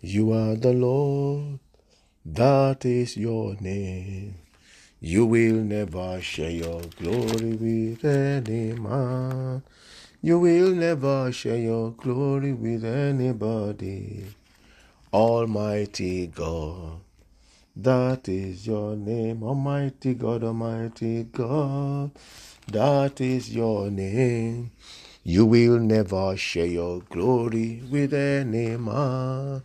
You are the Lord, that is your name. You will never share your glory with any man. You will never share your glory with anybody. Almighty God, that is your name. Almighty God, Almighty God, that is your name. You will never share your glory with any man.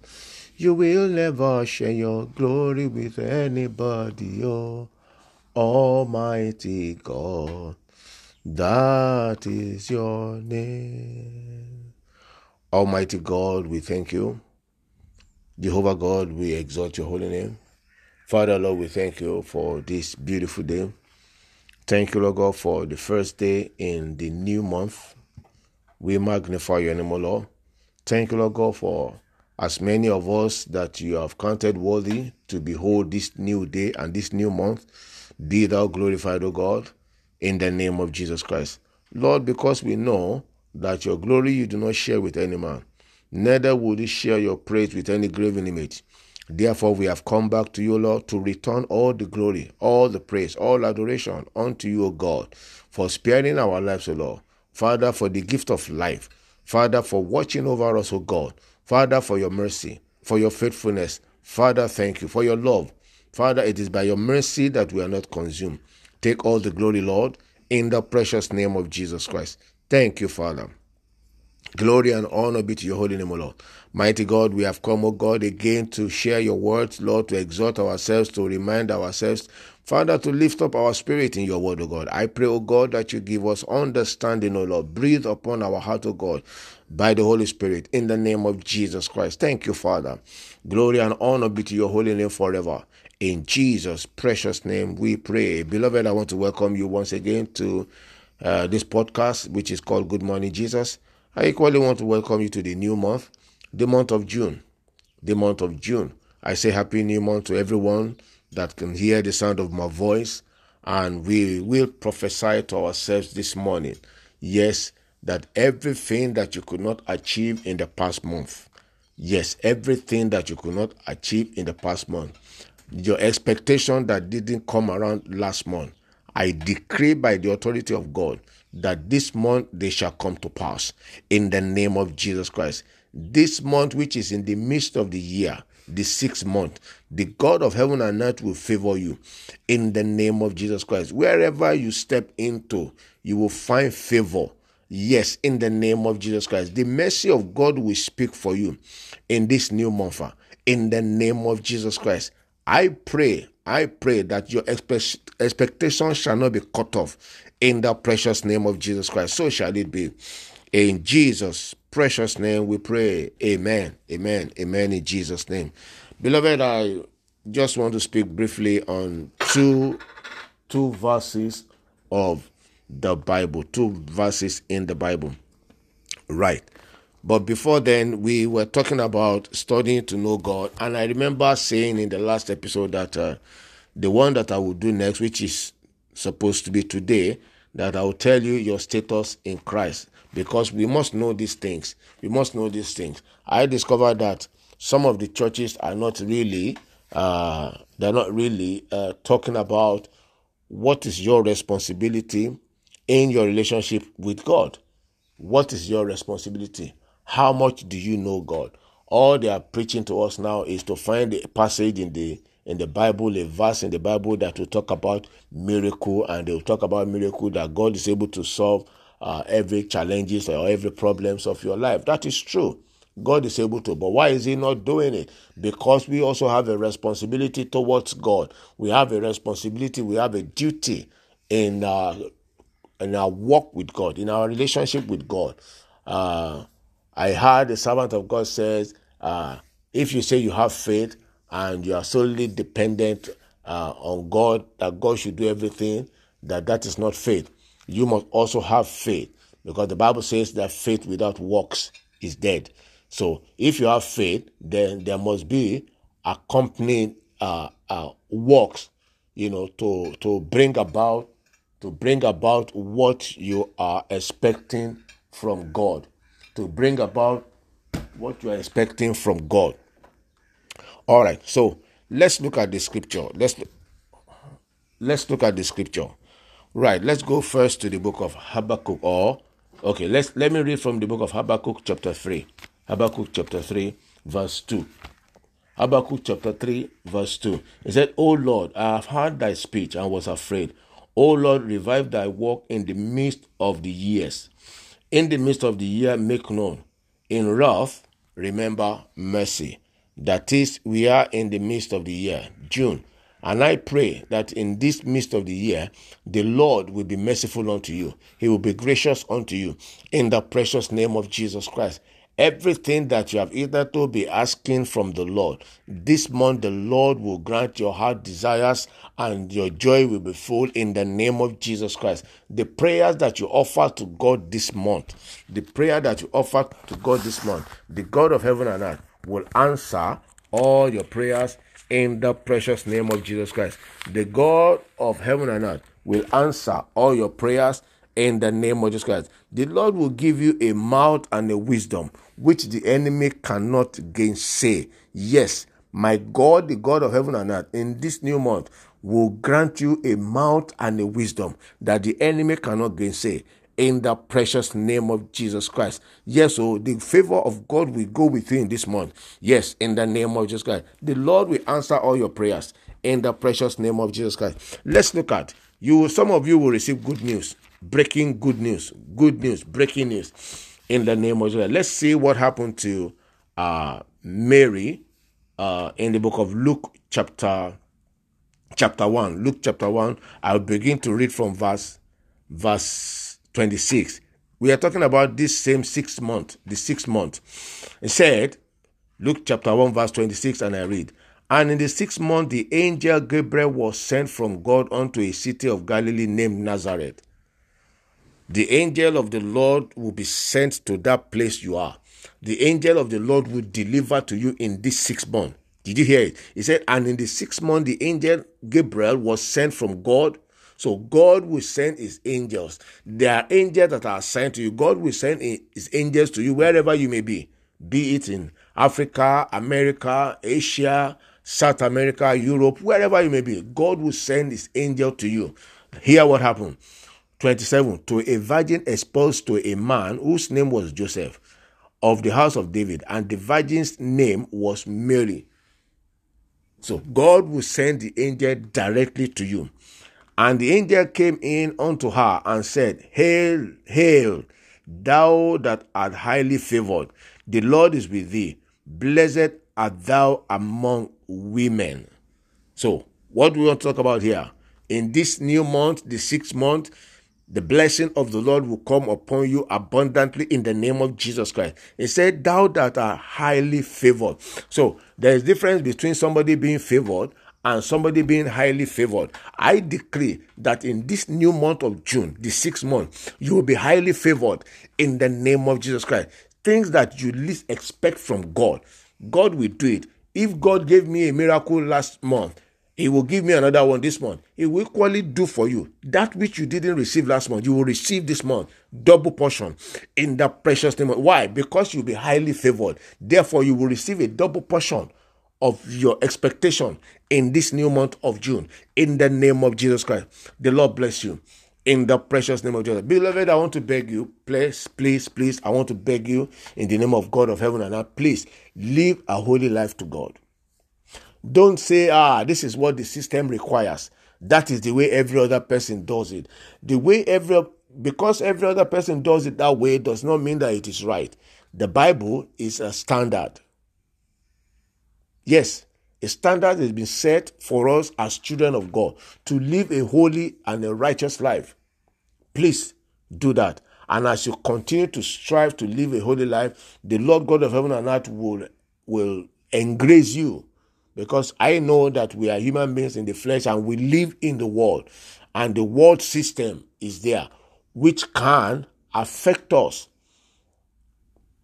You will never share your glory with anybody. Oh, Almighty God, that is your name. Almighty God, we thank you. Jehovah God, we exalt your holy name. Father, Lord, we thank you for this beautiful day. Thank you, Lord God, for the first day in the new month. We magnify your name, O Lord. Thank you, Lord God, for as many of us that you have counted worthy to behold this new day and this new month. Be thou glorified, O God, in the name of Jesus Christ. Lord, because we know that your glory you do not share with any man, neither would you share your praise with any graven image. Therefore, we have come back to you, Lord, to return all the glory, all the praise, all adoration unto you, O God, for sparing our lives, O Lord. Father, for the gift of life. Father, for watching over us, O God. Father, for your mercy, for your faithfulness. Father, thank you for your love. Father, it is by your mercy that we are not consumed. Take all the glory, Lord, in the precious name of Jesus Christ. Thank you, Father. Glory and honor be to your holy name, O Lord. Mighty God, we have come, O God, again to share your words, Lord, to exhort ourselves, to remind ourselves, Father, to lift up our spirit in your word, O God. I pray, O God, that you give us understanding, O Lord. Breathe upon our heart, O God, by the Holy Spirit, in the name of Jesus Christ. Thank you, Father. Glory and honor be to your holy name forever. In Jesus' precious name, we pray. Beloved, I want to welcome you once again to uh, this podcast, which is called Good Morning Jesus. I equally want to welcome you to the new month, the month of June. The month of June. I say happy new month to everyone that can hear the sound of my voice, and we will prophesy to ourselves this morning. Yes, that everything that you could not achieve in the past month, yes, everything that you could not achieve in the past month, your expectation that didn't come around last month, I decree by the authority of God that this month they shall come to pass in the name of Jesus Christ. This month, which is in the midst of the year, the sixth month, the God of heaven and earth will favor you in the name of Jesus Christ. Wherever you step into, you will find favor. Yes, in the name of Jesus Christ. The mercy of God will speak for you in this new month. Ah. In the name of Jesus Christ. I pray, I pray that your expect, expectations shall not be cut off in the precious name of Jesus Christ. So shall it be. In Jesus' precious name we pray. Amen. Amen. Amen. In Jesus' name. Beloved, I just want to speak briefly on two two verses of the Bible. Two verses in the Bible. Right. But before then, we were talking about studying to know God. And I remember saying in the last episode that uh, the one that I will do next, which is supposed to be today, that I will tell you your status in Christ. Because we must know these things. We must know these things. I discovered that some of the churches are not really, uh, they're not really uh, talking about what is your responsibility in your relationship with God. What is your responsibility? How much do you know God? All they are preaching to us now is to find a passage in the in the Bible, a verse in the Bible that will talk about miracle, and they will talk about miracle that God is able to solve uh, every challenges or every problems of your life. That is true. God is able to, but why is He not doing it? Because we also have a responsibility towards God. We have a responsibility. We have a duty in uh, in our walk with God, in our relationship with God. Uh, I heard the servant of God says, uh, if you say you have faith and you are solely dependent uh, on God, that God should do everything, that that is not faith. You must also have faith because the Bible says that faith without works is dead. So if you have faith, then there must be accompanying uh, uh, works, you know, to to bring about to bring about what you are expecting from God, to bring about what you are expecting from God. All right, so let's look at the scripture. Let's let's look at the scripture. Right, let's go first to the book of Habakkuk. Or okay, let's let me read from the book of Habakkuk, chapter three. Habakkuk chapter three, verse two. Habakkuk chapter 3, verse 2. He said, O Lord, I have heard thy speech and was afraid. O Lord, revive thy work in the midst of the years. In the midst of the year, make known. In wrath, remember mercy. That is, we are in the midst of the year, June. And I pray that in this midst of the year, the Lord will be merciful unto you. He will be gracious unto you. In the precious name of Jesus Christ. Everything that you have hitherto be asking from the Lord, this month the Lord will grant your heart desires and your joy will be full in the name of Jesus Christ. The prayers that you offer to God this month, the prayer that you offer to God this month, the God of heaven and earth will answer all your prayers in the precious name of Jesus Christ. The God of heaven and earth will answer all your prayers in the name of Jesus Christ. The Lord will give you a mouth and a wisdom which the enemy cannot gainsay. Yes, my God, the God of heaven and earth, in this new month will grant you a mouth and a wisdom that the enemy cannot gainsay in the precious name of Jesus Christ. Yes, so the favor of God will go with you in this month. Yes, in the name of Jesus Christ. The Lord will answer all your prayers in the precious name of Jesus Christ. Let's look at you. Some of you will receive good news, breaking good news, good news, breaking news in the name of Jesus. Let's see what happened to uh, Mary uh, in the book of Luke, chapter chapter one. Luke chapter one. I'll begin to read from verse verse twenty six. We are talking about this same six month, the six month. It said, Luke chapter 1, verse 26, and I read, And in the sixth month, the angel Gabriel was sent from God unto a city of Galilee named Nazareth the angel of the Lord will be sent to that place you are. The angel of the Lord will deliver to you in this six month. Did you hear it? He said, and in the sixth month, the angel Gabriel was sent from God. So God will send his angels. There are angels that are sent to you. God will send his angels to you wherever you may be, be it in Africa, America, Asia, South America, Europe, wherever you may be. God will send his angel to you. Hear what happened. 27 to a virgin espoused to a man whose name was Joseph of the house of David, and the virgin's name was Mary. So God will send the angel directly to you. And the angel came in unto her and said, Hail, hail, thou that art highly favored, the Lord is with thee. Blessed art thou among women. So, what do we want to talk about here? In this new month, the sixth month, the blessing of the Lord will come upon you abundantly in the name of Jesus Christ. He said, Thou that are highly favored. So there is difference between somebody being favored and somebody being highly favored. I decree that in this new month of June, the sixth month, you will be highly favored in the name of Jesus Christ. Things that you least expect from God, God will do it. If God gave me a miracle last month, he will give me another one this month. He will equally do for you that which you didn't receive last month. You will receive this month double portion in the precious name. Why? Because you'll be highly favored. Therefore, you will receive a double portion of your expectation in this new month of June. In the name of Jesus Christ, the Lord bless you. In the precious name of Jesus. Beloved, I want to beg you, please, please, please, I want to beg you in the name of God of heaven and earth, please live a holy life to God. Don't say, ah, this is what the system requires. That is the way every other person does it. The way every, because every other person does it that way does not mean that it is right. The Bible is a standard. Yes, a standard has been set for us as children of God to live a holy and a righteous life. Please do that. And as you continue to strive to live a holy life, the Lord God of heaven and earth will, will engrace you because I know that we are human beings in the flesh and we live in the world, and the world system is there, which can affect us.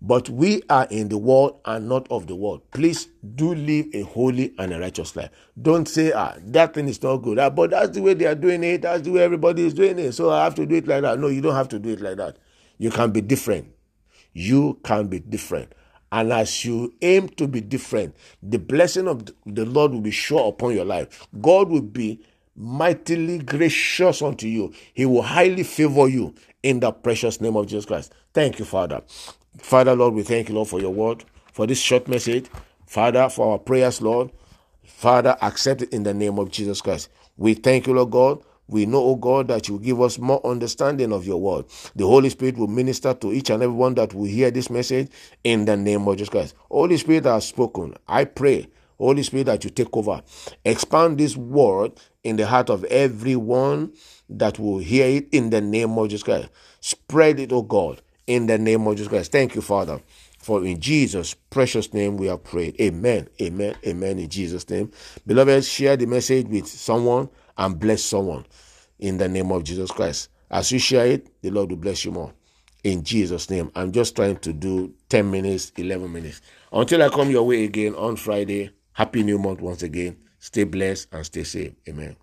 But we are in the world and not of the world. Please do live a holy and a righteous life. Don't say, ah, that thing is not good. Ah, but that's the way they are doing it. That's the way everybody is doing it. So I have to do it like that. No, you don't have to do it like that. You can be different. You can be different. And as you aim to be different, the blessing of the Lord will be sure upon your life. God will be mightily gracious unto you. He will highly favor you in the precious name of Jesus Christ. Thank you, Father. Father, Lord, we thank you, Lord, for your word, for this short message. Father, for our prayers, Lord. Father, accept it in the name of Jesus Christ. We thank you, Lord God. We know, O God, that you give us more understanding of your word. The Holy Spirit will minister to each and every one that will hear this message in the name of Jesus Christ. Holy Spirit has spoken. I pray, Holy Spirit, that you take over. Expand this word in the heart of everyone that will hear it in the name of Jesus Christ. Spread it, O God, in the name of Jesus Christ. Thank you, Father. For in Jesus' precious name we have prayed. Amen. Amen. Amen. In Jesus' name. Beloved, share the message with someone and bless someone in the name of Jesus Christ. As you share it, the Lord will bless you more. In Jesus' name. I'm just trying to do 10 minutes, 11 minutes. Until I come your way again on Friday, Happy New Month once again. Stay blessed and stay safe. Amen.